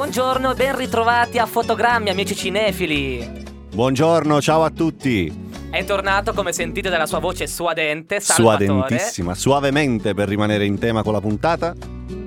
Buongiorno e ben ritrovati a Fotogrammi, amici cinefili. Buongiorno, ciao a tutti. È tornato, come sentite dalla sua voce suadente, Salvatore. Suadentissima, suavemente per rimanere in tema con la puntata.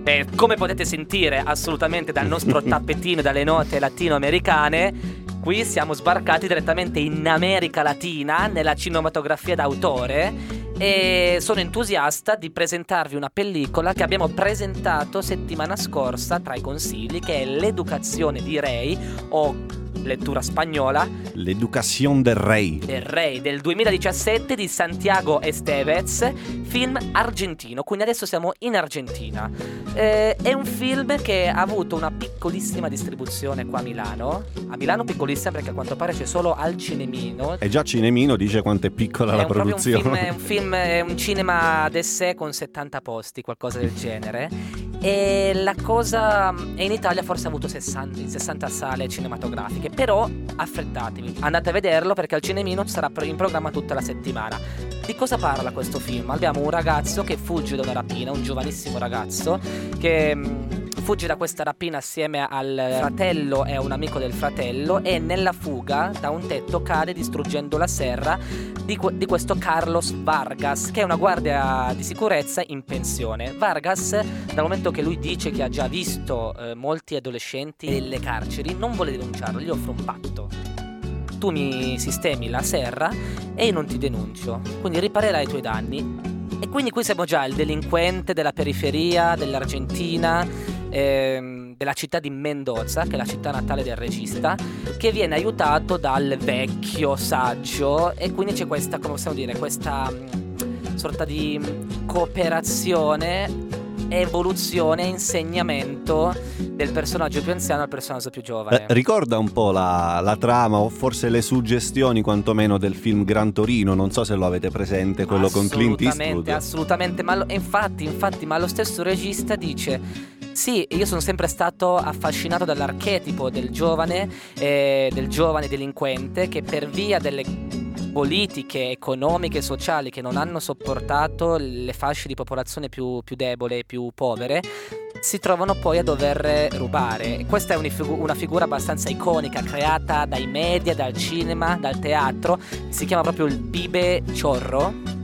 E come potete sentire assolutamente dal nostro tappetino e dalle note latinoamericane, qui siamo sbarcati direttamente in America Latina, nella cinematografia d'autore e sono entusiasta di presentarvi una pellicola che abbiamo presentato settimana scorsa tra i consigli che è L'educazione di Ray o lettura spagnola. L'Educación del Rey. Del Rey del 2017 di Santiago Estevez, film argentino, quindi adesso siamo in Argentina. Eh, è un film che ha avuto una piccolissima distribuzione qua a Milano. A Milano piccolissima perché a quanto pare c'è solo al cinemino. E già Cinemino dice quanto è piccola È la produzione. È un film, è un cinema d'essè con 70 posti, qualcosa del genere. E la cosa. E in Italia forse ha avuto 60, 60 sale cinematografiche. Però affrettatevi, andate a vederlo perché al cinemino sarà in programma tutta la settimana. Di cosa parla questo film? Abbiamo un ragazzo che fugge da una rapina, un giovanissimo ragazzo che mh, fugge da questa rapina assieme al fratello e a un amico del fratello e nella fuga da un tetto cade distruggendo la serra di, di questo Carlos Vargas, che è una guardia di sicurezza in pensione. Vargas, dal momento che lui dice che ha già visto eh, molti adolescenti nelle carceri, non vuole denunciarlo, gli offre un patto. Tu mi sistemi la serra e io non ti denuncio, quindi riparerai i tuoi danni. E quindi qui siamo già il delinquente della periferia dell'Argentina, ehm, della città di Mendoza, che è la città natale del regista, che viene aiutato dal vecchio saggio e quindi c'è questa, come possiamo dire, questa mm, sorta di mm, cooperazione, evoluzione, insegnamento del personaggio più anziano al personaggio più giovane. Eh, ricorda un po' la, la trama o forse le suggestioni quantomeno del film Gran Torino, non so se lo avete presente, quello con Clint Assolutamente, Eastwood. Assolutamente, ma lo- infatti, infatti, ma lo stesso regista dice: Sì, io sono sempre stato affascinato dall'archetipo del giovane, eh, del giovane delinquente che per via delle politiche economiche e sociali che non hanno sopportato le fasce di popolazione più, più debole e più povere si trovano poi a dover rubare. Questa è una figura abbastanza iconica, creata dai media, dal cinema, dal teatro. Si chiama proprio il Bibe Ciorro.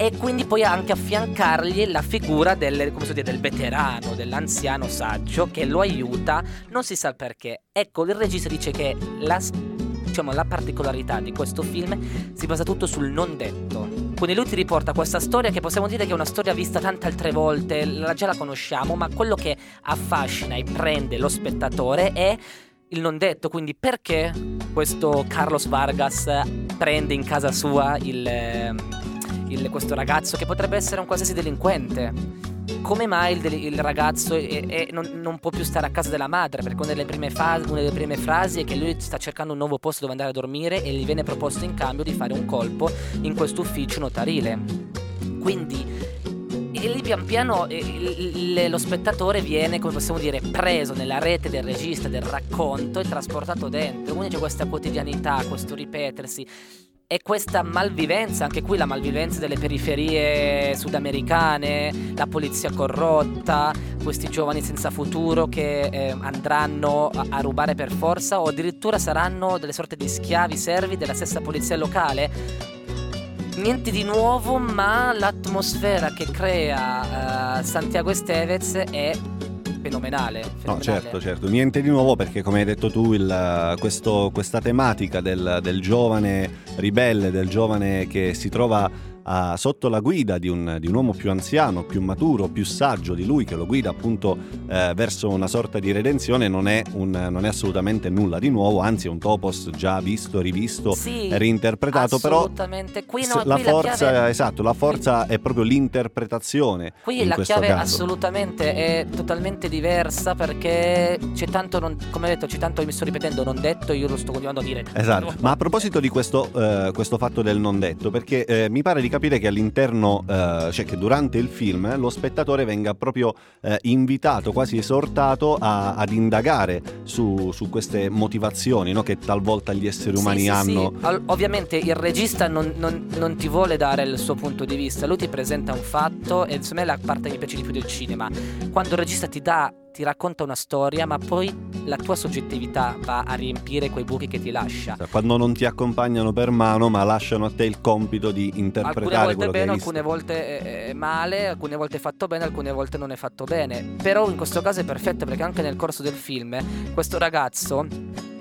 E quindi poi anche affiancargli la figura del, dice, del veterano, dell'anziano saggio che lo aiuta, non si sa perché. Ecco, il regista dice che la, diciamo, la particolarità di questo film si basa tutto sul non detto. Quindi lui ti riporta questa storia che possiamo dire che è una storia vista tante altre volte, la, già la conosciamo, ma quello che affascina e prende lo spettatore è il non detto. Quindi perché questo Carlos Vargas prende in casa sua il, ehm, il- questo ragazzo che potrebbe essere un qualsiasi delinquente? Come mai il, il ragazzo è- è- non, non può più stare a casa della madre? Perché una delle, prime fa- una delle prime frasi è che lui sta cercando un nuovo posto dove andare a dormire e gli viene proposto in cambio di fare un colpo in questo ufficio notarile. Quindi e lì pian piano lo spettatore viene, come possiamo dire, preso nella rete del regista, del racconto e trasportato dentro. Quindi c'è questa quotidianità, questo ripetersi. E questa malvivenza, anche qui la malvivenza delle periferie sudamericane, la polizia corrotta, questi giovani senza futuro che eh, andranno a, a rubare per forza o addirittura saranno delle sorte di schiavi servi della stessa polizia locale. Niente di nuovo, ma l'atmosfera che crea eh, Santiago Estevez è fenomenale. No, fenomenale. certo, certo, niente di nuovo perché come hai detto tu il- questo- questa tematica del, del giovane ribelle, del giovane che si trova ah, sotto la guida di un, di un uomo più anziano, più maturo, più saggio di lui che lo guida appunto eh, verso una sorta di redenzione non è, un- non è assolutamente nulla di nuovo, anzi è un topos già visto, rivisto, Sì, reinterpretato, però assolutamente. Qui, no, la qui forza, chiave- esatto, la forza è proprio l'interpretazione. Qui la chiave caso. assolutamente è totalmente diversa perché c'è tanto, non- come detto, c'è tanto, mi sto ripetendo, non detto, io lo sto continuando a dire. Esatto, ma a proposito di questo, eh, questo fatto del non detto, perché eh, mi pare di capire che all'interno, eh, cioè che durante il film lo spettatore venga proprio eh, invitato, quasi esortato a, ad indagare su, su queste motivazioni no? che talvolta gli esseri umani sì, hanno. Sì, sì. Ovviamente il regista non, non, non, ti vuole dare il suo punto di vista, lui ti presenta un fatto e secondo me è la parte che mi piace di più del cinema. Quando il regista ti dà ti racconta una storia, ma poi la tua soggettività va a riempire quei buchi che ti lascia. Quando non ti accompagnano per mano, ma lasciano a te il compito di interpretare alcune volte bene, alcune volte è male, alcune volte è fatto bene, alcune volte non è fatto bene. Però in questo caso è perfetto perché anche nel corso del film questo ragazzo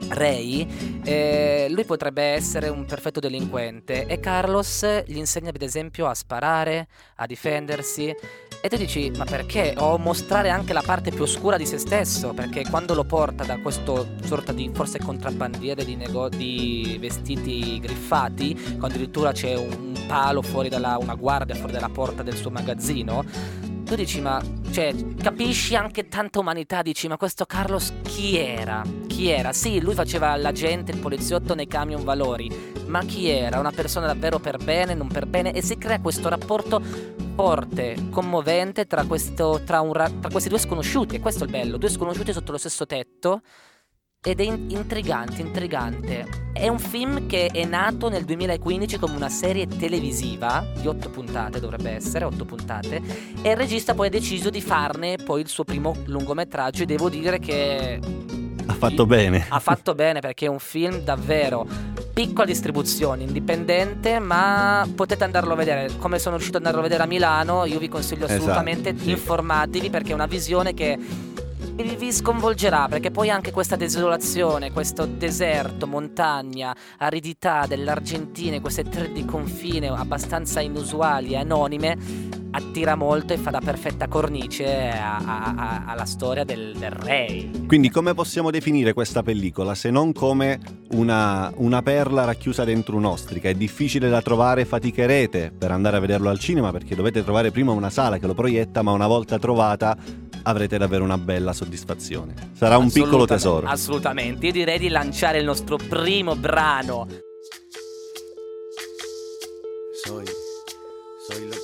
Ray, eh, lui potrebbe essere un perfetto delinquente e Carlos gli insegna ad esempio a sparare, a difendersi e tu dici ma perché? O mostrare anche la parte più oscura di se stesso perché quando lo porta da questo sorta di forse contrabbandiere di, nego- di vestiti griffati, quando addirittura c'è un palo fuori dalla, una guardia fuori dalla porta del suo magazzino, tu dici ma cioè capisci anche tanta umanità dici ma questo Carlos chi era? Chi era? Sì lui faceva l'agente il poliziotto nei camion valori ma chi era? Una persona davvero per bene non per bene? E si crea questo rapporto forte commovente tra, questo, tra, un, tra questi due sconosciuti e questo è il bello due sconosciuti sotto lo stesso tetto ed è intrigante, intrigante. È un film che è nato nel 2015 come una serie televisiva di otto puntate, dovrebbe essere, otto puntate, e il regista poi ha deciso di farne poi il suo primo lungometraggio e devo dire che... Ha fatto bene. Ha fatto bene perché è un film davvero piccola distribuzione, indipendente, ma potete andarlo a vedere. Come sono riuscito ad andarlo a vedere a Milano, io vi consiglio esatto, assolutamente esatto, sì. informatevi perché è una visione che vi, sconvolgerà perché poi anche questa desolazione, questo deserto, montagna, aridità dell'Argentina, queste tre di confine abbastanza inusuali e anonime attira molto e fa da perfetta cornice a, a, a, alla storia del, del, re. Quindi come possiamo definire questa pellicola se non come una, una perla racchiusa dentro un'ostrica? È difficile da trovare, faticherete per andare a vederlo al cinema perché dovete trovare prima una sala che lo proietta, ma una volta trovata avrete davvero una bella soddisfazione. Sarà un piccolo tesoro. Assolutamente, io direi di lanciare il nostro primo brano. Soy,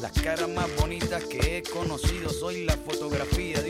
las caras más bonitas que he conocido, soy la fotografía de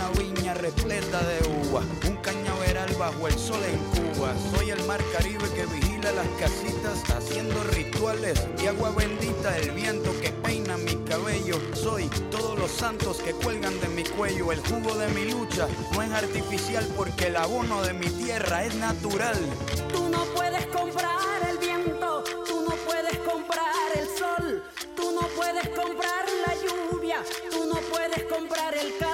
una viña repleta de uva, un cañaveral bajo el sol en Cuba. Soy el mar Caribe que vigila las casitas haciendo rituales y agua bendita el viento que peina mi cabello. Soy todos los santos que cuelgan de mi cuello. El jugo de mi lucha no es artificial porque el abono de mi tierra es natural. Tú no puedes comprar el viento, tú no puedes comprar el sol, tú no puedes comprar la lluvia, tú no puedes comprar el calor,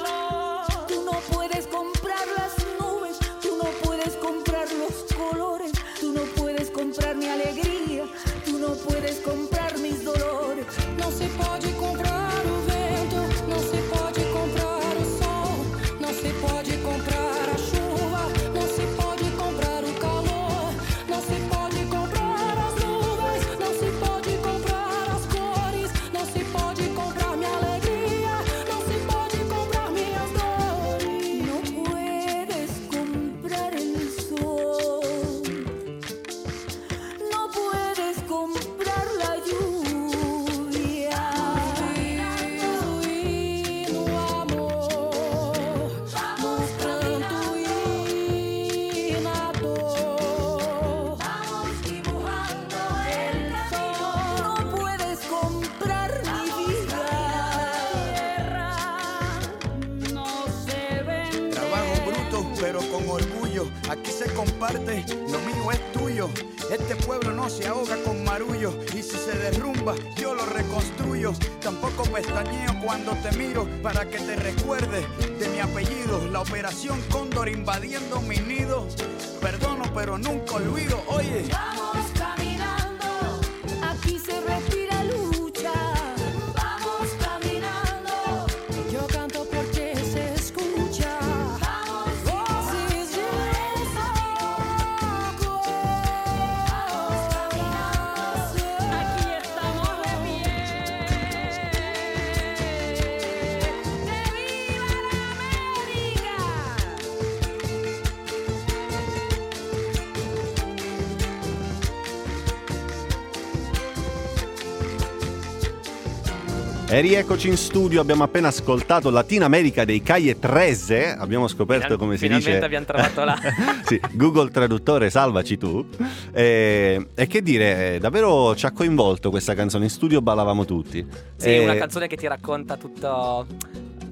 E rieccoci in studio, abbiamo appena ascoltato Latina America dei Calle 13, abbiamo scoperto Final- come si finalmente dice... abbiamo trovato la- sì, Google Traduttore, salvaci tu. E, e che dire, eh, davvero ci ha coinvolto questa canzone, in studio ballavamo tutti. Sì, E- una canzone che ti racconta tutto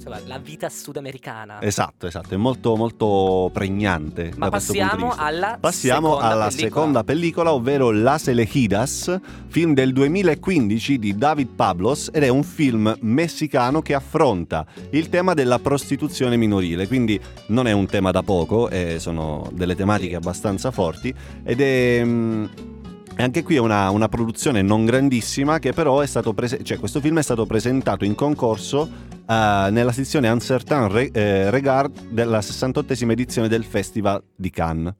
insomma, la vita sudamericana. Esatto, esatto, è molto molto pregnante. Ma passiamo alla Passiamo seconda alla pellicola. seconda pellicola, ovvero Las Elegidas, film del 2015 di David Pablos ed è un film messicano che affronta il tema della prostituzione minorile, quindi non è un tema da poco, eh, sono delle tematiche abbastanza forti ed è... mm, e anche qui è una, una produzione non grandissima che però è stato prese- cioè questo film è stato presentato in concorso eh, nella sezione Uncertain Re- eh, Regard della 68esima edizione del Festival di Cannes.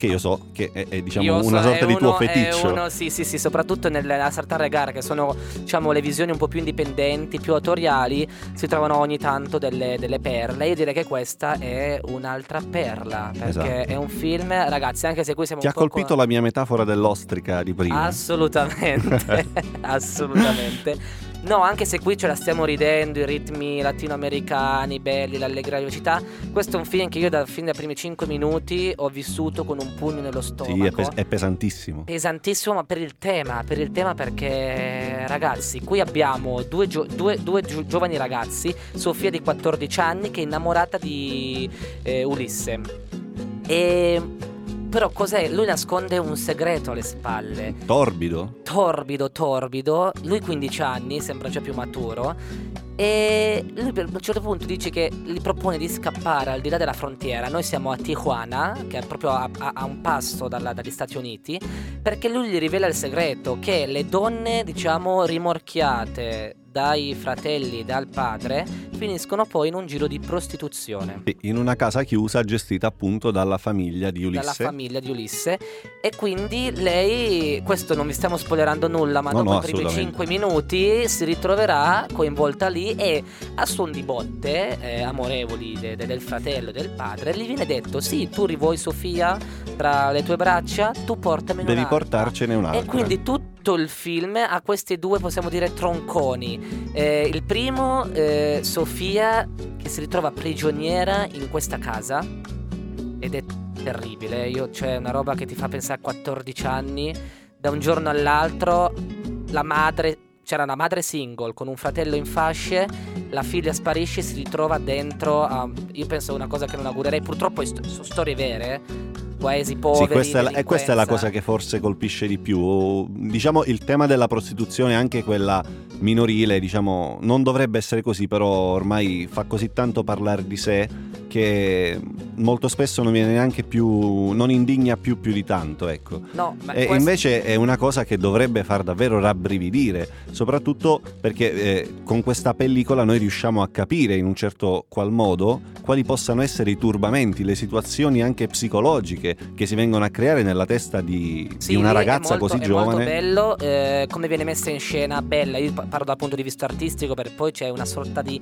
Che io so che è, è, diciamo Io una so- sorta di tuo uno- è feticcio. uno- sì, sì, sì, soprattutto nella Sartare Regard, che sono diciamo, le visioni un po' più indipendenti, più autoriali, si trovano ogni tanto delle, delle perle. Io direi che questa è un'altra perla, perché Esatto. è un film, ragazzi, anche se qui siamo Ti ha un po' colpito la mia metafora dell'ostrica di prima? Assolutamente, assolutamente. No, anche se qui ce la stiamo ridendo, i ritmi latinoamericani, belli, l'allegra velocità. Questo è un film che io da fin dai primi 5 minuti ho vissuto con un pugno nello stomaco. sì, è, pes- è pesantissimo. Pesantissimo, ma per il tema, per il tema perché ragazzi, qui abbiamo due, gio- due- due gio- giovani ragazzi, Sofia di 14 anni che è innamorata di eh, Ulisse. E però cos'è? Lui nasconde un segreto alle spalle. Torbido? Torbido, torbido. Lui 15 anni, sembra già più maturo. E lui a un certo punto dice che gli propone di scappare al di là della frontiera. Noi siamo a Tijuana, che è proprio a, a- a un passo dalla- dagli Stati Uniti, perché lui gli rivela il segreto che le donne, diciamo, rimorchiate dai fratelli e dal padre finiscono poi in un giro di prostituzione. Sì, in una casa chiusa gestita appunto dalla famiglia di Ulisse. Dalla famiglia di Ulisse e quindi lei, questo non vi stiamo spoilerando nulla, ma No, dopo no, i primi assolutamente. 5 minuti si ritroverà coinvolta lì e a suon di botte eh, amorevoli de- de- del fratello e del padre gli viene detto sì, tu rivuoi Sofia tra le tue braccia, tu portamene Devi un'altra. portarcene un'altra. E quindi tutto il film ha questi due, possiamo dire, tronconi. Eh, il primo, eh, Sofia, che si ritrova prigioniera in questa casa ed è terribile. Io, cioè, una roba che ti fa pensare a 14 anni. Da un giorno all'altro, la madre. C'era una madre single con un fratello in fasce, la figlia sparisce e si ritrova dentro a. Io penso una cosa che non augurerei. Purtroppo sono storie vere. Paesi poveri. Sì, questa è, e questa è la cosa che forse colpisce di più. Diciamo il tema della prostituzione, anche quella minorile, diciamo, non dovrebbe essere così, però ormai fa così tanto parlare di sé che molto spesso non viene neanche più non indigna più più di tanto ecco no, ma e questo... invece è una cosa che dovrebbe far davvero rabbrividire soprattutto perché eh, con questa pellicola noi riusciamo a capire in un certo qual modo quali possano essere i turbamenti le situazioni anche psicologiche che si vengono a creare nella testa di, sì, di una ragazza molto, così giovane è molto bello eh, come viene messa in scena bella. Io parlo dal punto di vista artistico perché poi c'è una sorta di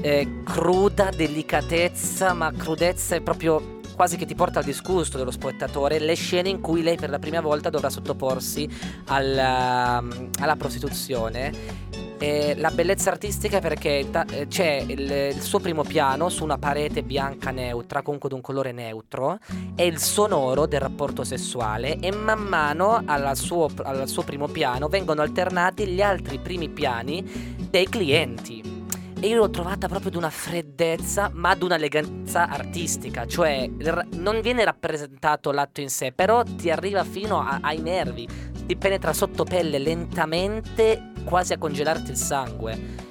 eh, cruda delicatezza, ma crudezza è proprio quasi che ti porta al disgusto dello spettatore le scene in cui lei per la prima volta dovrà sottoporsi alla, alla prostituzione. E la bellezza artistica perché ta- eh, c'è il, il, suo primo piano su una parete bianca neutra, comunque di un colore neutro, e il sonoro del rapporto sessuale e man mano suo, al suo primo piano vengono alternati gli altri primi piani dei clienti e io l'ho trovata proprio di una freddezza, ma di un'eleganza artistica. Cioè, non viene rappresentato l'atto in sé, però ti arriva fino a, ai nervi. Ti penetra sotto pelle lentamente, quasi a congelarti il sangue.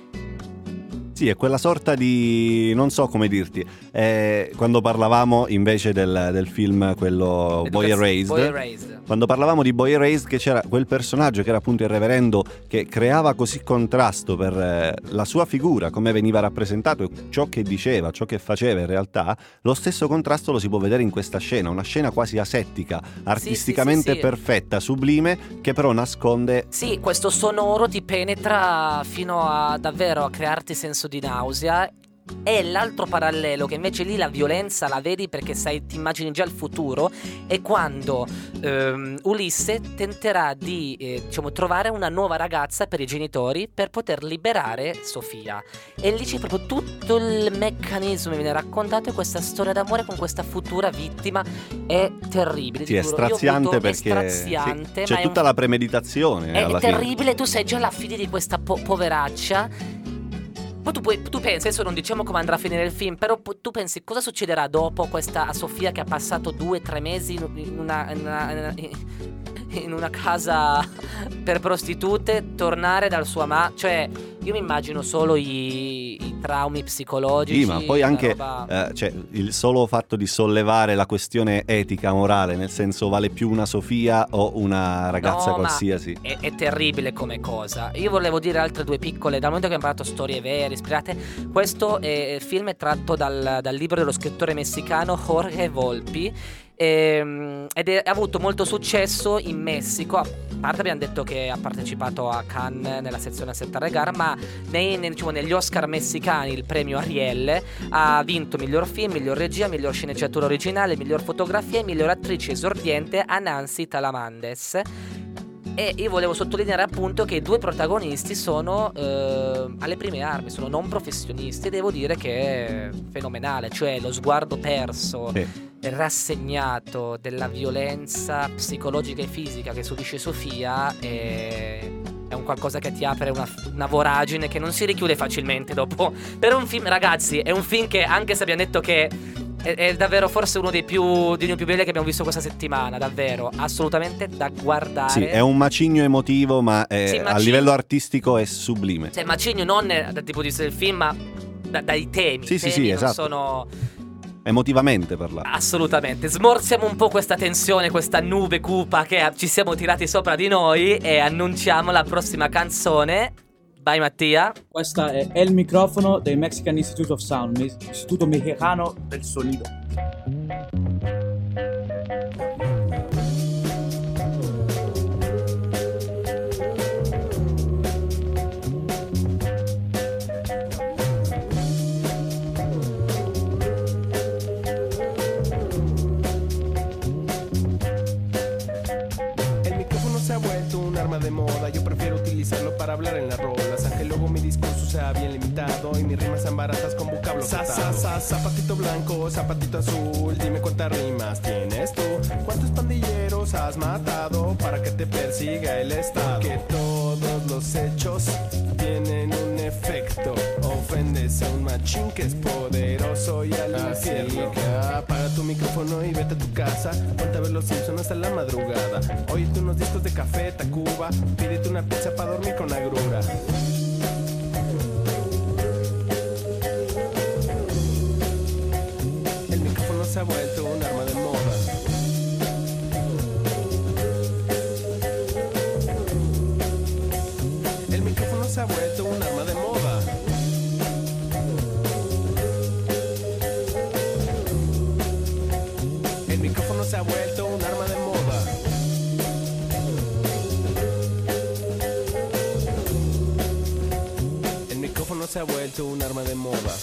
Sì, è quella sorta di... non so come dirti. Eh, quando parlavamo invece del, del film, quello Boy Erased, Boy Erased, quando parlavamo di Boy Erased, che c'era quel personaggio che era appunto il reverendo, che creava così contrasto per eh, la sua figura, come veniva rappresentato, ciò che diceva, ciò che faceva in realtà, lo stesso contrasto lo si può vedere in questa scena, una scena quasi asettica, artisticamente sì, sì, sì, perfetta, sublime, che però nasconde... Sì, questo sonoro ti penetra fino a davvero a crearti senso senso di nausea e l'altro parallelo, che invece lì la violenza la vedi perché sai, ti immagini già il futuro, è quando ehm, Ulisse tenterà di eh, diciamo, trovare una nuova ragazza per i genitori per poter liberare Sofia. E lì c'è proprio tutto il meccanismo che viene raccontato e questa storia d'amore con questa futura vittima è terribile. Sì, è straziante perché è straziante, sì, c'è tutta un... la premeditazione. È, è terribile, fine. tu sei già la figlia di questa po- poveraccia poi tu, puoi, tu, pensi, adesso non diciamo come andrà a finire il film, però tu pensi cosa succederà dopo questa Sofia che ha passato due tre mesi in una, in una, in una casa per prostitute, tornare dal suo ama, cioè io mi immagino solo i, i traumi psicologici. Sì, ma poi anche roba... eh, cioè, il solo fatto di sollevare la questione etica, morale, nel senso vale più una Sofia o una ragazza no, qualsiasi. È, è, terribile come cosa. Io volevo dire altre due piccole, dal momento che abbiamo parlato storie vere, ispirate, questo è, film è tratto dal, dal libro dello scrittore messicano Jorge Volpi e, ehm, ed ha avuto molto successo in Messico. A parte abbiamo detto che ha partecipato a Cannes nella sezione Setta Regar, ma nei, nei, diciamo, negli Oscar messicani il premio Ariel ha vinto miglior film, miglior regia, miglior sceneggiatura originale, miglior fotografia e miglior attrice esordiente a Nancy Talamandes. E io volevo sottolineare appunto che i due protagonisti sono eh, alle prime armi, sono non professionisti e devo dire che è fenomenale, cioè lo sguardo perso. Sì rassegnato della violenza psicologica e fisica che subisce Sofia è, è un qualcosa che ti apre una, una, voragine che non si richiude facilmente dopo. Per un film, ragazzi, è un film che anche se abbiamo detto che è, è davvero forse uno dei più, dei più belli che abbiamo visto questa settimana, davvero, assolutamente da guardare. Sì, è un macigno emotivo, ma è, sì, macigno, a livello artistico è sublime. Cioè, macigno non dal tipo di del film, ma da, dai temi. Sì, temi sì, sì, esatto. sono emotivamente parlando. Assolutamente, smorziamo un po' questa tensione, questa nube cupa che ci siamo tirati sopra di noi e annunciamo la prossima canzone. Vai Mattia. Questa è El microfono del Mexican Institute of Sound, Istituto Mexicano del Sonido. Hablar en las rolas. Aunque luego mi discurso sea bien limitado y mis rimas sean baratas con vocablos. Sa, sa, sa, zapatito blanco, zapatito azul. Dime cuántas rimas tienes tú. ¿Cuántos pandilleros has matado para que te persiga el Estado? Que todos los hechos tienen un efecto. Ofendes a un machín que es poderoso y al infierno. que apaga tu micrófono y vete a tu casa. Ponte a ver los Simpsons hasta la madrugada. Óyete unos discos de café, Tacuba. Pídete una pizza para dormir con agrura. Un arma de moda.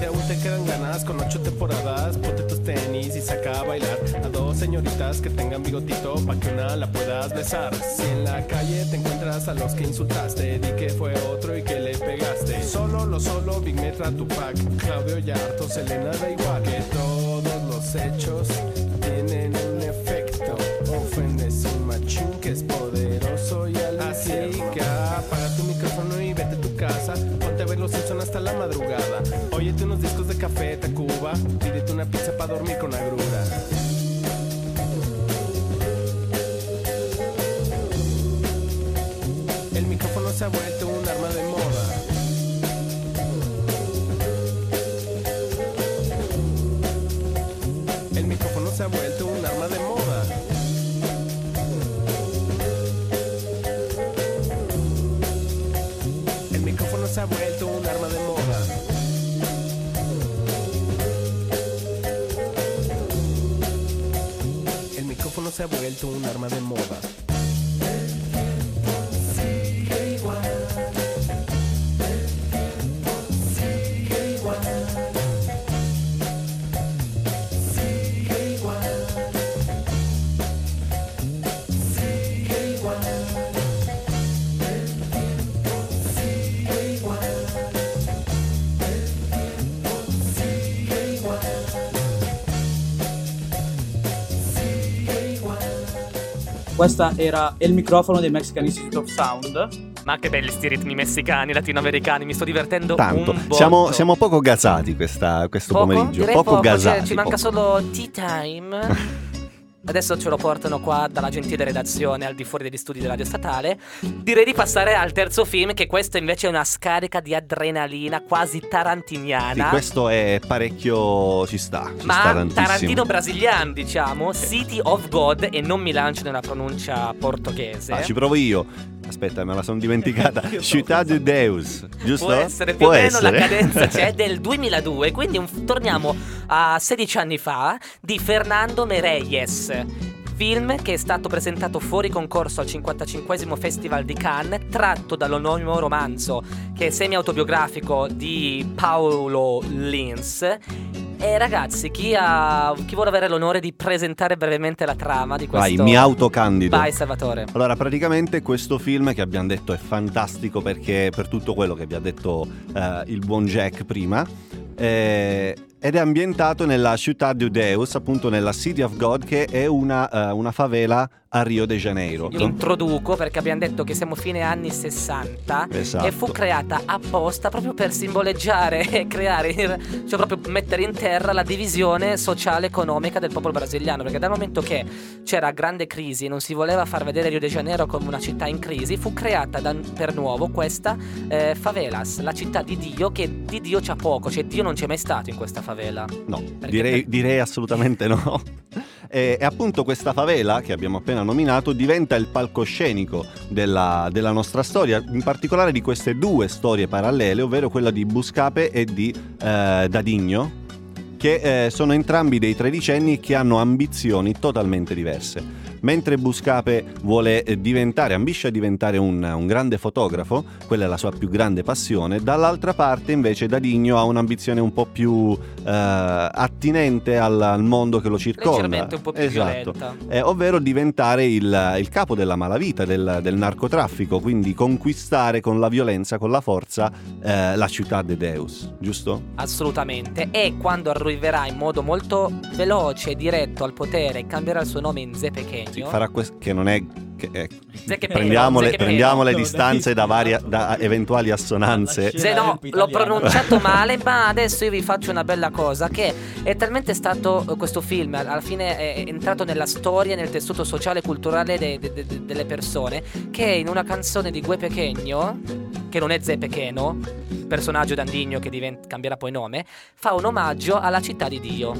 De aún te quedan ganas con ocho temporadas. Ponte tus tenis y saca a bailar a dos señoritas que tengan bigotito pa' que una la puedas besar. Si en la calle te encuentras a los que insultaste, di que fue otro y que pegaste. Solo lo solo, Big Metra, Tupac, Claudio Yarto, Selena da igual. Que todos los hechos tienen un efecto. Ofendes un machín que es poderoso y al Así que apaga tu micrófono y vete a tu casa. Ponte a ver los Simpson hasta la madrugada. Óyete unos discos de café, Tacuba. Pídete una pizza para dormir con agrura. El micrófono se ha vuelto un arma de moda. Se ha vuelto un arma de moda. El micrófono se ha vuelto un arma de moda. El micrófono se ha vuelto un arma de moda. Questa era il microfono del Mexican Institute of Sound. Ma che belli sti ritmi messicani, latinoamericani, mi sto divertendo Tanto. Siamo, siamo poco gasati questa- questo Poco? pomeriggio. Direi poco, poco, cioè, gasati. ci manca poco. solo tea time. Adesso ce lo portano qua dalla gentile redazione al di fuori degli studi della radio statale. Direi di passare al terzo film, che questo invece è una scarica di adrenalina quasi Sì, tarantiniana. questo è parecchio. Ci sta. Ci sta ma tantissimo. Tarantino brasiliano, diciamo, City of God, e non mi lancio nella pronuncia portoghese. Ah, ci provo io. Aspetta, me la sono dimenticata. Città di Deus, giusto? Può essere più Può o meno la essere. cadenza c'è del 2002, quindi un- torniamo a 16 anni fa di Fernando Mereyes. Film che è stato presentato fuori concorso al 55 Festival di Cannes, tratto dall'omonimo romanzo che è semi-autobiografico di Paolo Lins. E ragazzi, chi, ha, chi vuole avere l'onore di presentare brevemente la trama di questo... Vai, mi autocandido. Vai, Salvatore. Allora, praticamente questo film che abbiamo detto è fantastico perché per tutto quello che vi ha detto eh, il buon Jack prima. eh, ed è ambientato nella Città di Deus, appunto nella City of God, che è una, eh, una favela a Rio de Janeiro. Io introduco perché abbiamo detto che siamo fine anni 60 Esatto. e fu creata apposta proprio per simboleggiare e creare, cioè proprio mettere in terra la divisione sociale economica del popolo brasiliano, perché dal momento che c'era grande crisi non si voleva far vedere Rio de Janeiro come una città in crisi, fu creata da- per nuovo questa eh, favelas, la città di Dio che di Dio c'ha poco, cioè Dio non c'è mai stato in questa favela. No, Perché direi, per- direi assolutamente no. E, e appunto questa favela che abbiamo appena nominato diventa il palcoscenico della, della nostra storia, in particolare di queste due storie parallele, ovvero quella di Buscape e di eh, Dadigno, che eh, sono entrambi dei tredicenni che hanno ambizioni totalmente diverse. Mentre Buscape vuole eh, diventare, ambisce a diventare un, un grande fotografo, quella è la sua più grande passione, dall'altra parte invece Dadigno ha un'ambizione un po' più eh, attinente al, al mondo che lo circonda. Leggermente un po' più esatto. violenta. Eh, ovvero diventare il, il capo della malavita, del, del narcotraffico, quindi conquistare con la violenza, con la forza eh, la città de Deus, giusto? Assolutamente. E quando arriverà in modo molto veloce e diretto al potere e cambierà il suo nome in Ze Pequeño. Sì, farà questo che non è... Che, eh, Ze che prendiamo, le, prendiamo le distanze da, varie, da eventuali assonanze. Se no, l'ho pronunciato male, ma adesso io vi faccio una bella cosa, che è talmente stato eh, questo film, alla fine è entrato nella storia, nel tessuto sociale e culturale de- de- de- delle persone, che in una canzone di Gue Pequeño, che non è Ze Pequeno, personaggio d'Andigno che divent- cambierà poi nome, fa un omaggio alla città di Dio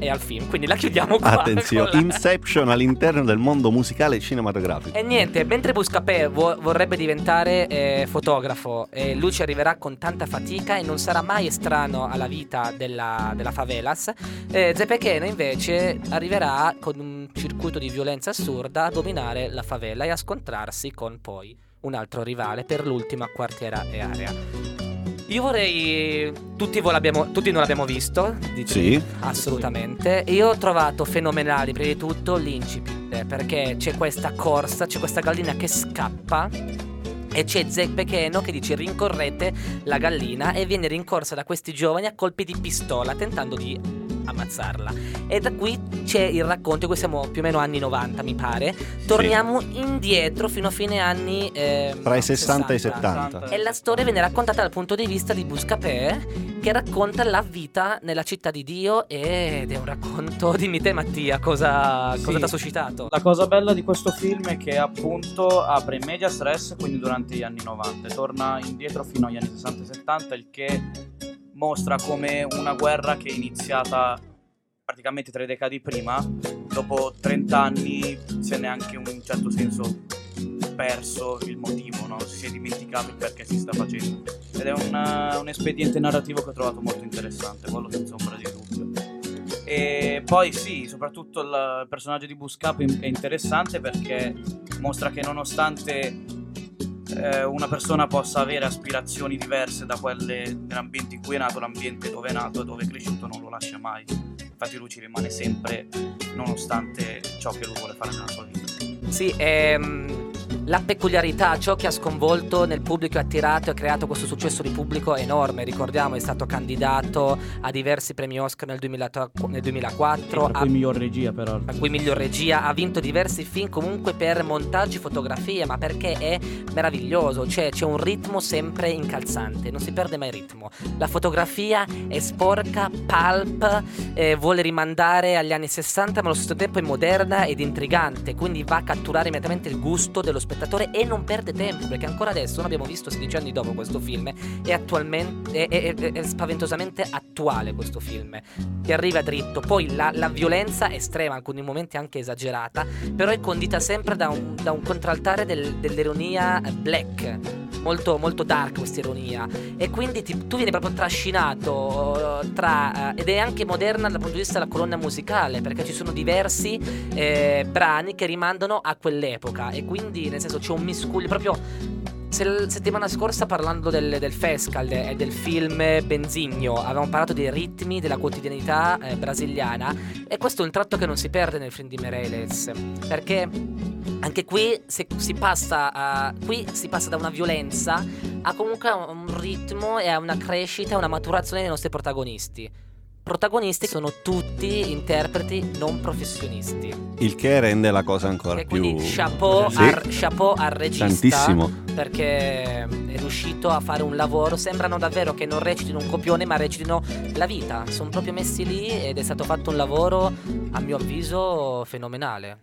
e al film, quindi la chiudiamo qua. Attenzione, la- Inception all'interno del mondo musicale e cinematografico. E niente, mentre Buscapè vo- vorrebbe diventare eh, fotografo, e lui ci arriverà con tanta fatica e non sarà mai estraneo alla vita della, della favelas, eh, Zepecheno invece arriverà con un circuito di violenza assurda a dominare la favela e a scontrarsi con poi un altro rivale per l'ultima quartiera e area. Io vorrei. Tutti, voi l'abbiamo, tutti noi l'abbiamo visto. dite? Sì. Assolutamente. Io ho trovato fenomenali, prima di tutto, l'incipit. Perché c'è questa corsa, c'è questa gallina che scappa. E c'è Zeppecheno che dice rincorrete la gallina e viene rincorsa da questi giovani a colpi di pistola tentando di ammazzarla. E da qui c'è il racconto, qui siamo più o meno anni 90 mi pare. Torniamo indietro fino a fine anni... eh, Tra i 60 e i 60. 70. E la storia viene raccontata dal punto di vista di Buscapè, che racconta la vita nella città di Dio ed è un racconto, dimmi te Mattia, cosa, Sì. cosa ti ha suscitato? La cosa bella di questo film è che appunto apre in media stress, quindi durante gli anni 90, e torna indietro fino agli anni 60 e 70, il che mostra come una guerra che è iniziata praticamente tre decadi prima, dopo 30 anni se ne è anche in un certo senso perso il motivo, no? si è dimenticato il perché si sta facendo. Ed è un, un espediente narrativo che ho trovato molto interessante, quello senza ombra di dubbio. E poi sì, soprattutto il personaggio di Buscap è interessante perché mostra che nonostante eh, una persona possa avere aspirazioni diverse da quelle dell'ambiente in cui è nato, l'ambiente dove è nato e dove è cresciuto non lo lascia mai. Infatti lui ci rimane sempre nonostante ciò che lui vuole fare nella sua vita. Sì, ehm, la peculiarità, ciò che ha sconvolto nel pubblico e attirato e creato questo successo di pubblico enorme. Ricordiamo, è stato candidato a diversi premi Oscar nel, 2000 nel 2004. Tra ha- cui miglior regia però. a cui miglior regia ha vinto diversi film comunque per montaggi fotografie ma perché è meraviglioso cioè c'è un ritmo sempre incalzante non si perde mai ritmo la fotografia è sporca pulp eh, vuole rimandare agli anni 60 ma allo stesso tempo è moderna ed intrigante quindi va a catturare immediatamente il gusto dello spettatore e non perde tempo perché ancora adesso noi abbiamo visto 16 anni dopo questo film è attualmente è, è- è- spaventosamente attuale questo film ti arriva dritto. Poi la, la violenza estrema, alcuni momenti anche esagerata, però è condita sempre da un, da un contraltare del- dell'ironia black. Molto, molto dark questa ironia. E quindi ti- tu vieni proprio trascinato eh, tra. eh, ed è anche moderna dal punto di vista della colonna musicale, perché ci sono diversi eh, brani che rimandano a quell'epoca. E quindi, nel senso, c'è un miscuglio proprio. Se la settimana scorsa parlando del, del Fescal e del film Benzigno avevamo parlato dei ritmi della quotidianità eh, brasiliana e questo è un tratto che non si perde nel film di Meirelles perché anche qui se- si passa, a- qui si passa da una violenza a comunque un ritmo e a una crescita, una maturazione dei nostri protagonisti. Protagonisti sono tutti interpreti non professionisti. Il che rende la cosa ancora E più... quindi chapeau, Sì, al, chapeau al regista tantissimo. perché è riuscito a fare un lavoro. Sembrano davvero che non recitino un copione, ma recitino la vita. Sono proprio messi lì ed è stato fatto un lavoro, a mio avviso, fenomenale.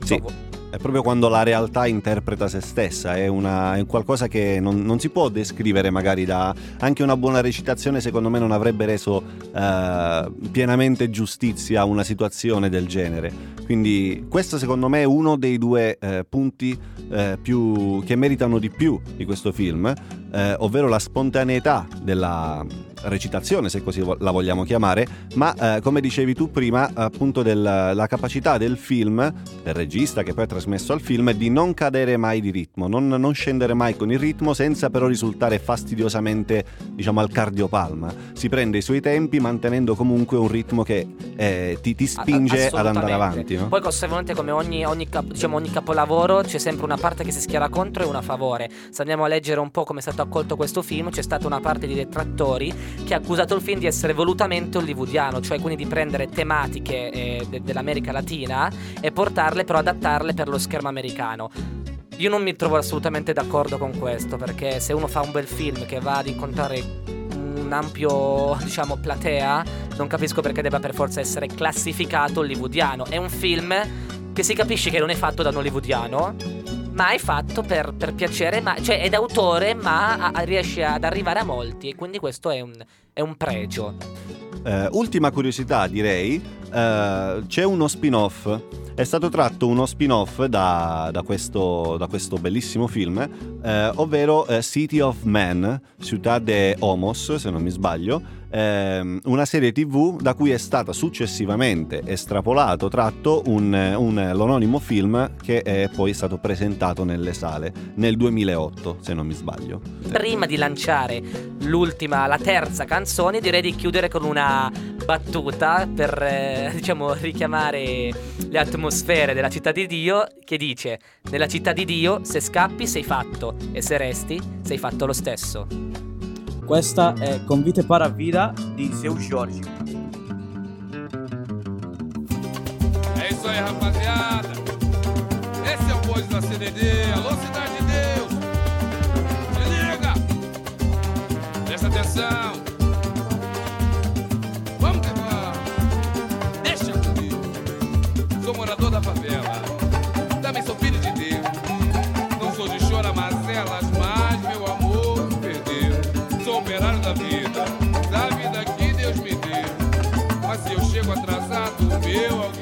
Sì. so vo- È proprio quando la realtà interpreta se stessa, è, una- è qualcosa che non, non si può descrivere magari da... Anche una buona recitazione secondo me non avrebbe reso eh, pienamente giustizia a una situazione del genere. Quindi questo secondo me è uno dei due eh, punti eh, più, che meritano di più di questo film, eh, ovvero la spontaneità della, recitazione, se così la vogliamo chiamare, ma eh, come dicevi tu prima, appunto della capacità del film, del regista che poi ha trasmesso al film, di non cadere mai di ritmo, non, non scendere mai con il ritmo senza però risultare fastidiosamente, diciamo, al cardiopalma. Si prende i suoi tempi mantenendo comunque un ritmo che eh, ti, ti, spinge ad andare avanti. No? Poi conseguentemente come ogni, ogni, diciamo, ogni capolavoro c'è sempre una parte che si schiera contro e una a favore. Se andiamo a leggere un po' come è stato accolto questo film, c'è stata una parte di detrattori che ha accusato il film di essere volutamente hollywoodiano, cioè quindi di prendere tematiche eh, de- dell'America Latina e portarle però adattarle per lo schermo americano. Io non mi trovo assolutamente d'accordo con questo, perché se uno fa un bel film che va ad incontrare un ampio, diciamo, platea, non capisco perché debba per forza essere classificato hollywoodiano. È un film che si capisce che non è fatto da un hollywoodiano, ma è fatto per, per piacere, ma, cioè è d'autore, ma a, a, riesce ad arrivare a molti e quindi questo è un, è un pregio. Uh, ultima curiosità, direi, uh, c'è uno spin-off. È stato tratto uno spin-off da, da, questo, da questo, bellissimo film, uh, ovvero City of Men, Ciudad de Homos, se non mi sbaglio, ehm, una serie tv da cui è stato successivamente estrapolato, tratto un, un, l'anonimo film che è poi stato presentato nelle sale nel 2008, se non mi sbaglio. Prima di lanciare l'ultima, la terza canzone, direi di chiudere con una battuta per eh, diciamo richiamare le atmosfere della città di Dio che dice nella città di Dio se scappi sei fatto e se resti sei fatto lo stesso. Questa é Convite para a Vida de seu Jorge. É isso aí, rapaziada. Esse é o Boys da CDD. Alô, Cidade de Deus. Se liga. Presta atenção. Sou morador da favela. Também sou filho de Deus. Não sou de chora mazelas, mas meu amor perdeu. Sou operário da vida, da vida que Deus me deu. Mas se eu chego atrasado, meu alguém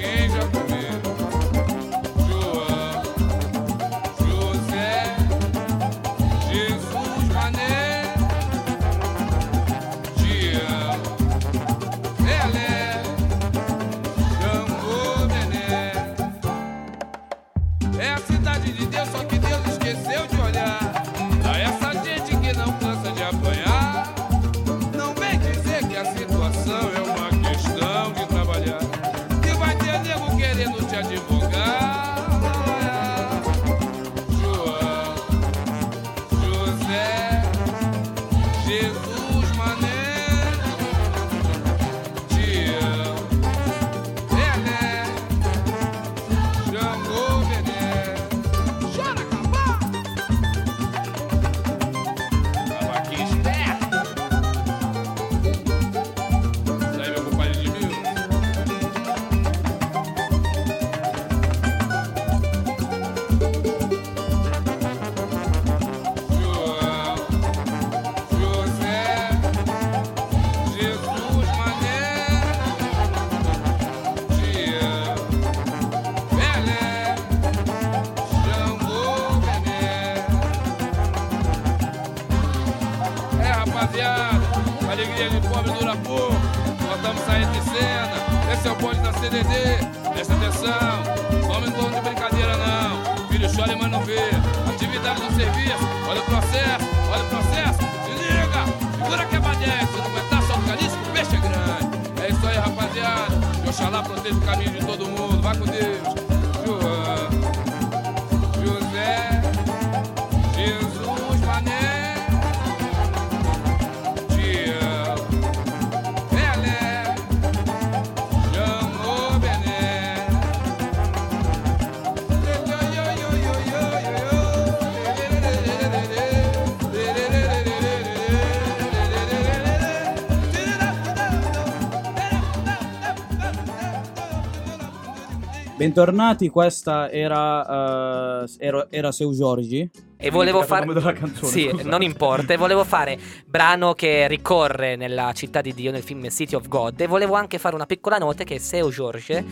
Bentornati, questa era, eh, era, era Seu Giorgi. E volevo fare. il nome della canzone, Sì, scusate. non importa. E volevo fare brano che ricorre nella città di Dio nel film City of God. E volevo anche fare una piccola nota che Seu George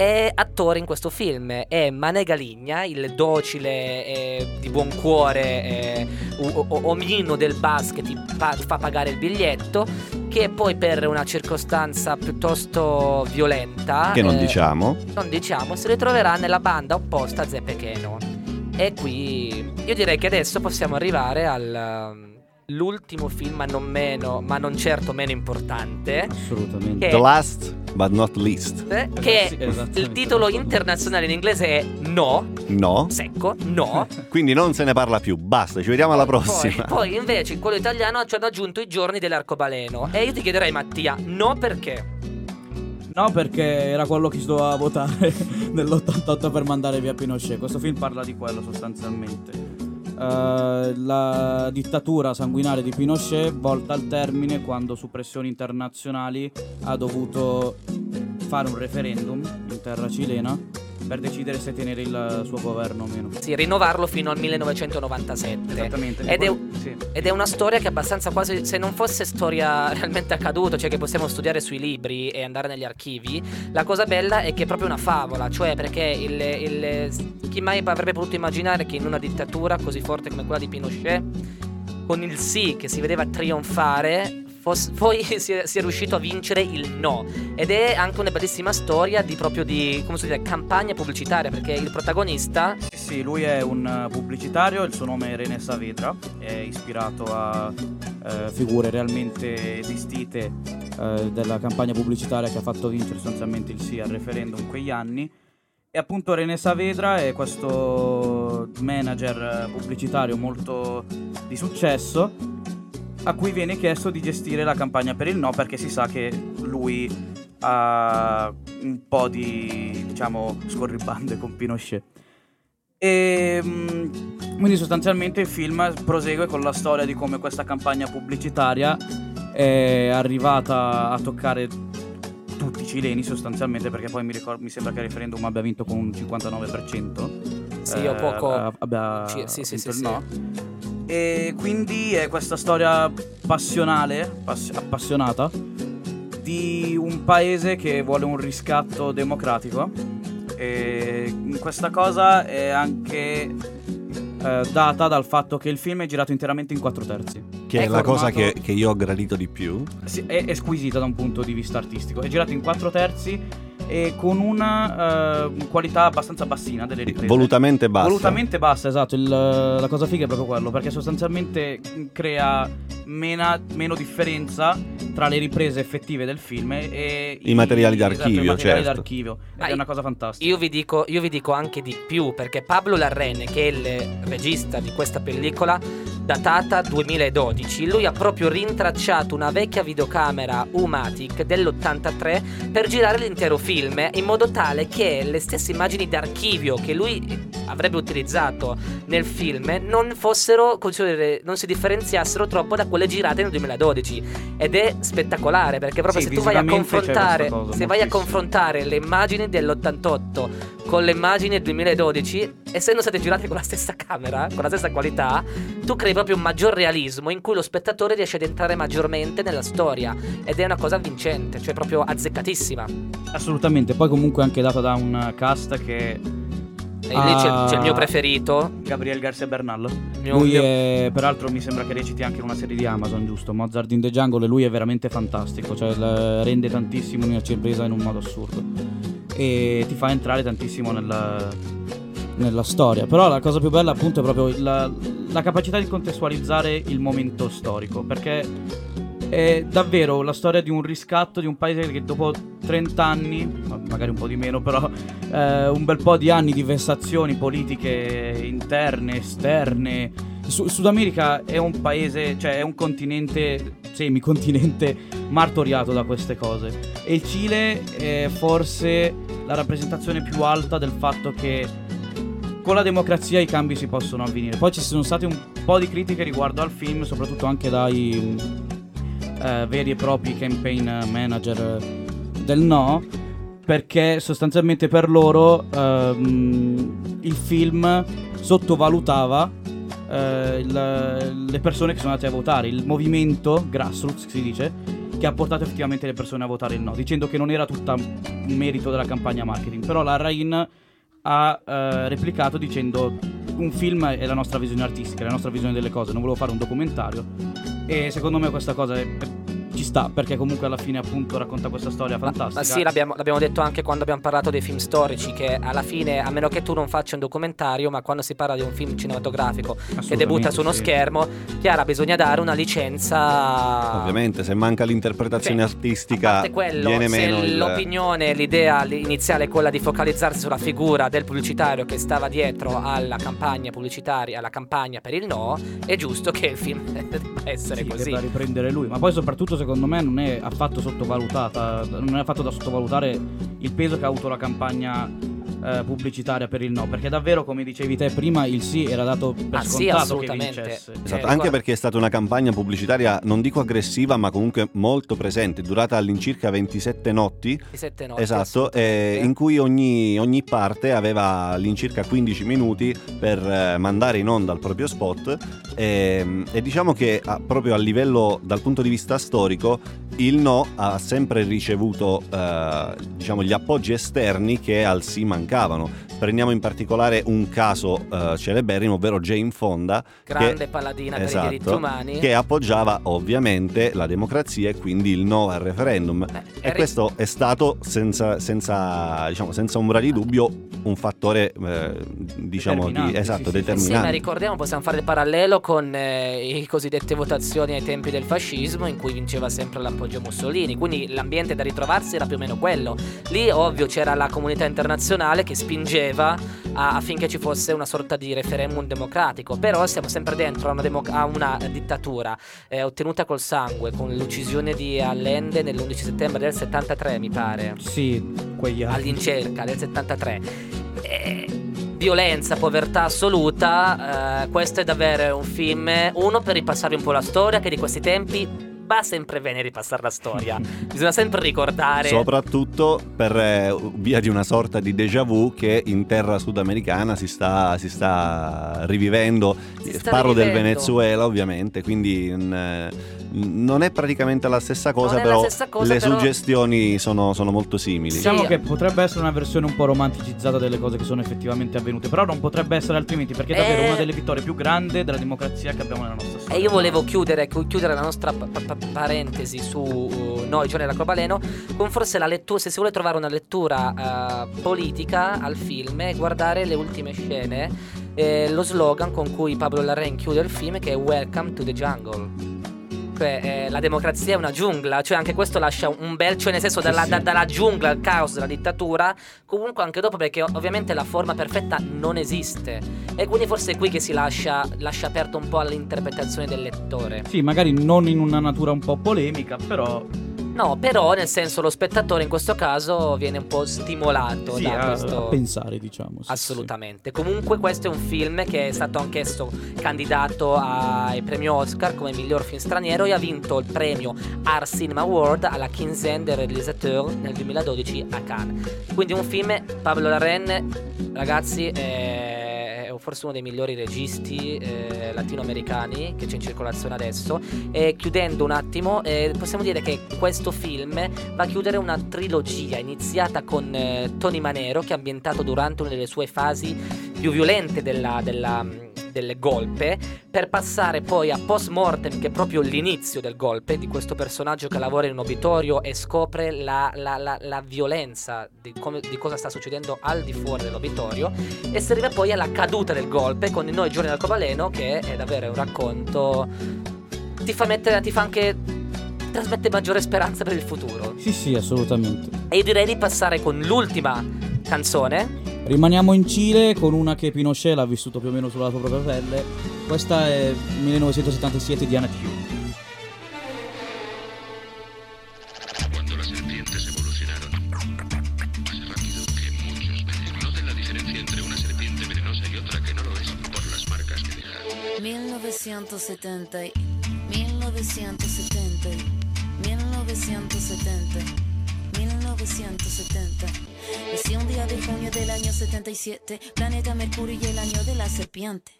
è attore in questo film. È Mané Galigna, il docile e di buon cuore eh, o- o- omino del bus che ti pa- fa pagare il biglietto, che poi per una circostanza piuttosto violenta... Che non eh, diciamo. non diciamo, si ritroverà nella banda opposta a Zeppe Keno. E qui io direi che adesso possiamo arrivare al l'ultimo film, ma non meno, ma non certo meno importante, Assolutamente. The last but not least. eh, che sì, il titolo internazionale in inglese è No, No. secco, no. Quindi non se ne parla più. Basta, ci vediamo alla prossima. Poi, poi invece in quello italiano ci hanno aggiunto i giorni dell'arcobaleno. E io ti chiederei Mattia, no perché? No, perché era quello che si doveva votare nell'88 per mandare via Pinochet. Questo film Parla di quello sostanzialmente. Eh, la dittatura sanguinaria di Pinochet volta al termine quando su pressioni internazionali ha dovuto fare un referendum in terra cilena per decidere se tenere il suo governo o meno. Sì, rinnovarlo fino al 1997. Esattamente. Ed è, Sì. ed è una storia che è abbastanza quasi, se non fosse storia realmente accaduta, cioè che possiamo studiare sui libri e andare negli archivi, la cosa bella è che è proprio una favola, cioè perché il, il- chi mai avrebbe potuto immaginare che in una dittatura così forte come quella di Pinochet, con il sì che si vedeva trionfare, fosse- poi si è, si è riuscito a vincere il no. Ed è anche una bellissima storia di proprio di, come si dice, campagna pubblicitaria, perché il protagonista Sì, sì, lui è un pubblicitario, il suo nome è René Saavedra, è ispirato a eh, figure realmente esistite eh, della campagna pubblicitaria che ha fatto vincere sostanzialmente il sì al referendum in quegli anni. E appunto René Saavedra è questo manager pubblicitario molto di successo a cui viene chiesto di gestire la campagna per il no perché si sa che lui ha un po' di diciamo scorribande con Pinochet. E mm, quindi sostanzialmente il film prosegue con la storia di come questa campagna pubblicitaria è arrivata a toccare tutti i cileni sostanzialmente perché poi mi, ricor- mi sembra che il referendum abbia vinto con un 59%. Sì, o eh, poco- a- abbia Sì, sì, sì, vinto sì, no. E quindi è questa storia passionale, pass- appassionata, di un paese che vuole un riscatto democratico. E questa cosa è anche eh, data dal fatto che il film è girato interamente in quattro terzi. Che è, È la cosa che, che io ho gradito di più. Sì, è, è squisita da un punto di vista artistico. È girato in quattro terzi e con una eh, qualità abbastanza bassina delle riprese. Volutamente bassa. Volutamente bassa, esatto. il- la cosa figa è proprio quello, perché sostanzialmente crea mena- meno differenza tra le riprese effettive del film e I materiali esatto, d'archivio, i materiali certo. d'archivio. Ed Ah, è una cosa fantastica. Io vi, dico, io vi dico anche di più, perché Pablo Larrene, che è il regista di questa pellicola, datata 2012, lui ha proprio rintracciato una vecchia videocamera Umatic dell'83 per girare l'intero film, in modo tale che le stesse immagini d'archivio che lui avrebbe utilizzato nel film non fossero, non si differenziassero troppo da quelle girate nel 2012. Ed è spettacolare, perché proprio Sì, se tu vai a confrontare, cosa, se vai a moltissimo. confrontare le immagini dell'88 con le immagini del 2012, essendo state girate con la stessa camera, con la stessa qualità, tu crei proprio un maggior realismo in cui lo spettatore riesce ad entrare maggiormente nella storia ed è una cosa vincente, cioè proprio azzeccatissima. Assolutamente. Poi comunque è anche data da un cast che E lì c'è, Ah. c'è il mio preferito. Gabriel Garcia Bernal. il mio- Lui mio- è, peraltro mi sembra che reciti anche in una serie di Amazon, giusto? Mozart in the Jungle e lui è veramente fantastico, cioè rende tantissimo una presa in un modo assurdo e ti fa entrare tantissimo nella, nella storia. Però la cosa più bella appunto è proprio la, la capacità di contestualizzare il momento storico, perché è davvero la storia di un riscatto di un paese che dopo 30 anni, ma- magari un po' di meno, però eh, un bel po' di anni di vessazioni politiche interne, esterne. Su- Sud America è un paese, cioè è un continente, semicontinente, martoriato da queste cose. E il Cile è forse la rappresentazione più alta del fatto che con la democrazia i cambi si possono avvenire. Poi ci sono state un po' di critiche riguardo al film, soprattutto anche dai eh, veri e propri campaign manager del no, perché sostanzialmente per loro ehm, il film sottovalutava eh, il- le persone che sono andate a votare, il movimento grassroots si dice, che ha portato effettivamente le persone a votare il no, dicendo che non era tutta merito della campagna marketing. Però la Rain ha eh, replicato dicendo un film è la nostra visione artistica, è la nostra visione delle cose, non volevo fare un documentario e secondo me questa cosa è- ci sta perché comunque alla fine appunto racconta questa storia Ma, fantastica. ma sì, l'abbiamo, l'abbiamo detto anche quando abbiamo parlato dei film storici, che alla fine, a meno che tu non faccia un documentario, ma quando si parla di un film cinematografico che debutta su uno sì. schermo, chiara, bisogna dare una licenza. Ovviamente, se manca l'interpretazione Cioè, artistica, A parte quello, viene se meno il... l'opinione, l'idea iniziale è quella di focalizzarsi sulla figura del pubblicitario che stava dietro alla campagna pubblicitaria, alla campagna per il no, è giusto che il film debba essere Sì, così. debba riprendere lui, ma poi soprattutto secondo me non è affatto sottovalutata, non è affatto da sottovalutare il peso che ha avuto la campagna eh, pubblicitaria per il no, perché davvero come dicevi te prima il sì era dato per Ah, sì, scontato che assolutamente. vincesse. Esatto, Eh, anche guarda- perché è stata una campagna pubblicitaria, non dico aggressiva, ma comunque molto presente, durata all'incirca 27 notti. Di sette notti, Esatto, eh, in cui ogni, ogni parte aveva all'incirca 15 minuti per eh, mandare in onda il proprio spot e, e diciamo che ah, proprio a livello dal punto di vista storico il no ha sempre ricevuto eh, diciamo, gli appoggi esterni che al sì mancavano. Prendiamo in particolare un caso eh, celeberrimo, ovvero Jane Fonda, grande che- paladina per esatto, i diritti umani. che appoggiava ovviamente la democrazia e quindi il no al referendum. Eh, E eri- questo è stato senza, senza, diciamo, senza ombra di dubbio un fattore eh, diciamo di, Determinante, esatto, sì, sì, sì. Ma determinante. ricordiamo, possiamo fare il parallelo con eh, le cosiddette votazioni ai tempi del fascismo in cui vinceva sempre l'appoggio a Mussolini, quindi l'ambiente da ritrovarsi era più o meno quello. Lì ovvio c'era la comunità internazionale che spingeva a- affinché ci fosse una sorta di referendum democratico, però siamo sempre dentro a una, democ- a una dittatura eh, ottenuta col sangue, con l'uccisione di Allende nell'11 settembre del 73 mi pare Sì, quegli anni. all'incirca del 73. Eh, violenza, povertà assoluta, eh, questo è davvero un film, uno per ripassare un po' la storia, che di questi tempi va sempre bene ripassare la storia. Bisogna sempre ricordare... Soprattutto per eh, via di una sorta di déjà vu che in terra sudamericana si sta, si sta rivivendo. Si sta Parlo del rivivendo. Venezuela, ovviamente, quindi mm, eh, non è praticamente la stessa cosa, Non la però stessa cosa, le però- suggestioni sono, sono molto simili. Diciamo Sì. che potrebbe essere una versione un po' romanticizzata delle cose che sono effettivamente avvenute, però non potrebbe essere altrimenti perché è davvero Eh. una delle vittorie più grandi della democrazia che abbiamo nella nostra storia. E io volevo chiudere, chi- chiudere la nostra pa- pa- parentesi su uh, Noi, Giorni dell'Arcobaleno, con forse la lettura, se si vuole trovare una lettura uh, politica al film e guardare le ultime scene, eh, lo slogan con cui Pablo Larraín chiude il film che è Welcome to the Jungle. Cioè, eh, la democrazia è una giungla, cioè anche questo lascia un bel, cioè nel senso Sì, dalla, sì. da- dalla giungla al caos della dittatura, comunque anche dopo perché ovviamente la forma perfetta non esiste e quindi forse è qui che si lascia, lascia aperto un po' all'interpretazione del lettore. Sì, magari non in una natura un po' polemica, però No, però nel senso lo spettatore in questo caso viene un po' stimolato sì, da a, questo... a pensare, diciamo. sì, Assolutamente. Comunque questo è un film che è stato anch'esso candidato ai premi Oscar come miglior film straniero e ha vinto il premio Art Cinema Award alla quinzaine des réalisateurs nel 2012 a Cannes. Quindi un film, Pablo Larraín, ragazzi, è forse uno dei migliori registi eh, latinoamericani che c'è in circolazione adesso. E chiudendo un attimo, eh, possiamo dire che questo film va a chiudere una trilogia iniziata con eh, Tony Manero che è ambientato durante una delle sue fasi più violente della, della, delle golpe per passare poi a post mortem che è proprio l'inizio del golpe di questo personaggio che lavora in un obitorio e scopre la, la- la- la violenza di, come- di cosa sta succedendo al di fuori dell'obitorio e si arriva poi alla caduta del golpe con i noi giorni dell'arcobaleno che è davvero un racconto ti fa mettere ti fa anche trasmette maggiore speranza per il futuro Sì, sì, assolutamente. e io direi di passare con l'ultima canzone Rimaniamo in Cile con una che Pinochet l'ha vissuto più o meno sulla sua propria pelle. Questa è 1977 di Anna Hugh. Deja. 1970, y- 1970, y- 1970, 1970. Nací un día de junio del año 77, planeta Mercurio y el año de la serpiente.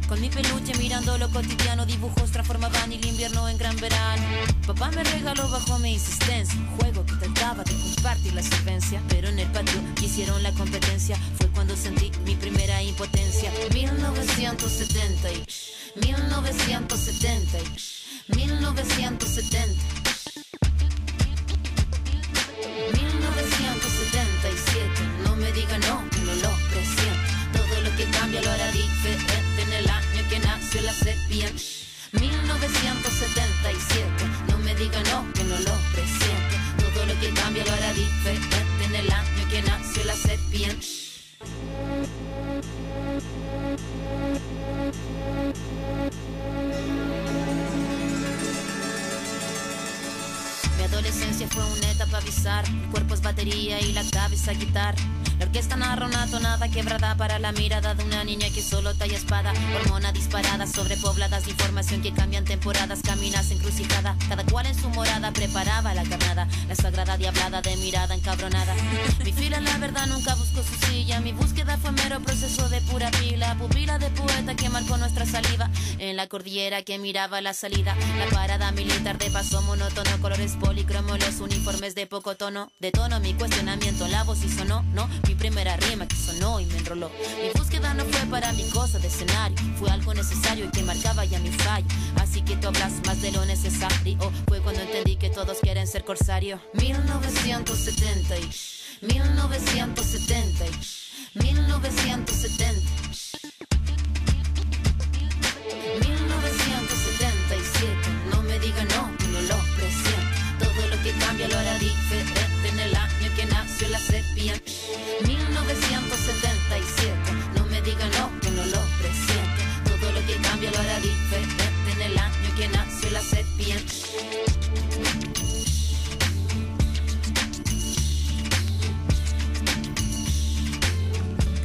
Con mi peluche mirando lo cotidiano, dibujos transformaban el invierno en gran verano. Papá me regaló bajo mi insistencia un juego que trataba de compartir la solvencia. Pero en el patio hicieron la competencia, fue cuando sentí mi primera impotencia. 1970 y 1970 y 1970. 1977, no me diga no, que no lo presiento. Todo lo que cambia lo hará diferente nació la serpiente. 1977, no me diga no, que no lo presiento. Todo lo que cambia lo hará diferente en el año que nació la serpiente. Mi adolescencia fue una etapa bizarra. El cuerpo batería y la cabeza guitarra. La orquesta narra una tonada quebrada para la mirada de una niña que solo talla espada. Hormona disparada, sobrepobladas de información que cambian temporadas. Caminas encrucijada, cada cual en su morada preparaba la carnada. La sagrada diablada de mirada encabronada. Mi fila, la verdad, nunca buscó su silla. Mi búsqueda fue mero proceso de pura pila. Pupila de poeta que marcó nuestra saliva. En la cordillera que miraba la salida. La parada militar de paso monótono. Colores policromos, los uniformes de poco tono. De tono mi cuestionamiento, la voz y sonó, no. Mi primera rima que sonó y me enroló. Mi búsqueda no fue para mi cosa de escenario. Fue algo necesario y que marcaba ya mi fallo. Así que tú hablas más de lo necesario. Fue cuando entendí que todos quieren ser corsario. 1970 y 1970 y 1970. En el año que nació la serpiente.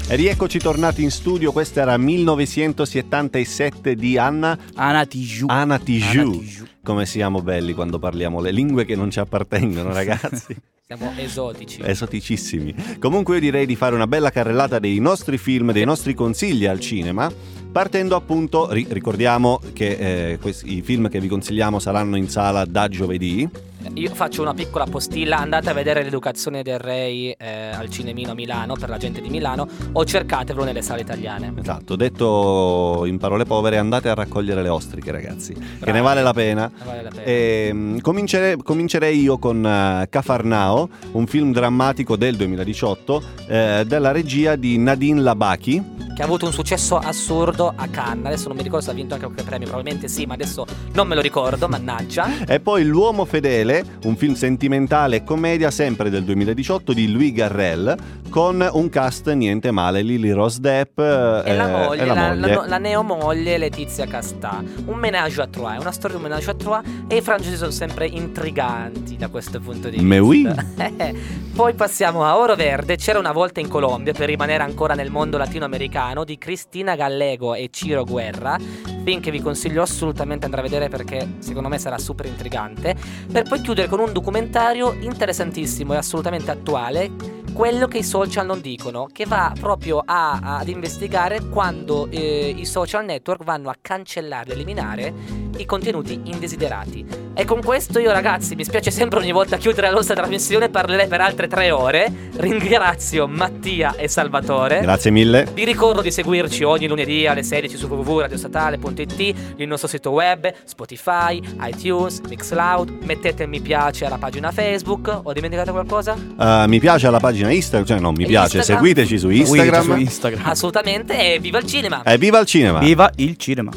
E rieccoci tornati in studio, questo era 1977 di Anna Anna Tijoux. Anna Tijoux. Anna Tijoux. Come siamo belli quando parliamo le lingue che non ci appartengono, ragazzi. Siamo esotici. Esoticissimi. Comunque io direi di fare una bella carrellata dei nostri film, dei nostri consigli al cinema, partendo appunto, ri- ricordiamo che eh, questi- i film che vi consigliamo saranno in sala da giovedì. Io faccio una piccola postilla, andate a vedere l'educazione del Re eh, al Cinemino a Milano per la gente di Milano o cercatevelo nelle sale italiane. Esatto, detto in parole povere, andate a raccogliere le ostriche ragazzi, che ne Bravi. vale la pena. Vale la pena. Ehm, comincere- comincerei io con eh, Cafarnao, un film drammatico del 2018 eh, della regia di Nadine Labaki. Che ha avuto un successo assurdo a Cannes. Adesso non mi ricordo se ha vinto anche qualche premio, probabilmente sì, ma adesso non me lo ricordo, mannaggia. E poi L'uomo fedele, un film sentimentale e commedia sempre del 2018 di Louis Garrel, con un cast niente male, Lily Rose Depp eh, E la moglie, e la la, moglie. la- la neo moglie Letizia Castà. Un menage à trois, è una storia di un menage à trois e i francesi sono sempre intriganti da questo punto di vista. Mais oui. Poi passiamo a Oro Verde, c'era una volta in Colombia per rimanere ancora nel mondo latinoamericano di Cristina Gallego e Ciro Guerra, film che vi consiglio assolutamente andare a vedere perché secondo me sarà super intrigante, per poi chiudere con un documentario interessantissimo e assolutamente attuale, quello che i social non dicono, che va proprio a- ad investigare quando eh, i social network vanno a cancellare, eliminare i contenuti indesiderati. E con questo io ragazzi mi spiace sempre ogni volta chiudere la nostra trasmissione, parlerei per altre tre ore. Ringrazio Mattia e Salvatore. Grazie mille. Vi ricordo di seguirci ogni lunedì alle 16 su www.radiostatale.it, il nostro sito web, Spotify, iTunes, Mixcloud. Mettete mi piace alla pagina Facebook. Ho dimenticato qualcosa? Uh, mi piace la pagina Instagram, cioè non mi E piace, Instagram? seguiteci su Seguiteci Instagram. su Instagram. Assolutamente. E viva il cinema! E viva il cinema! Viva il cinema.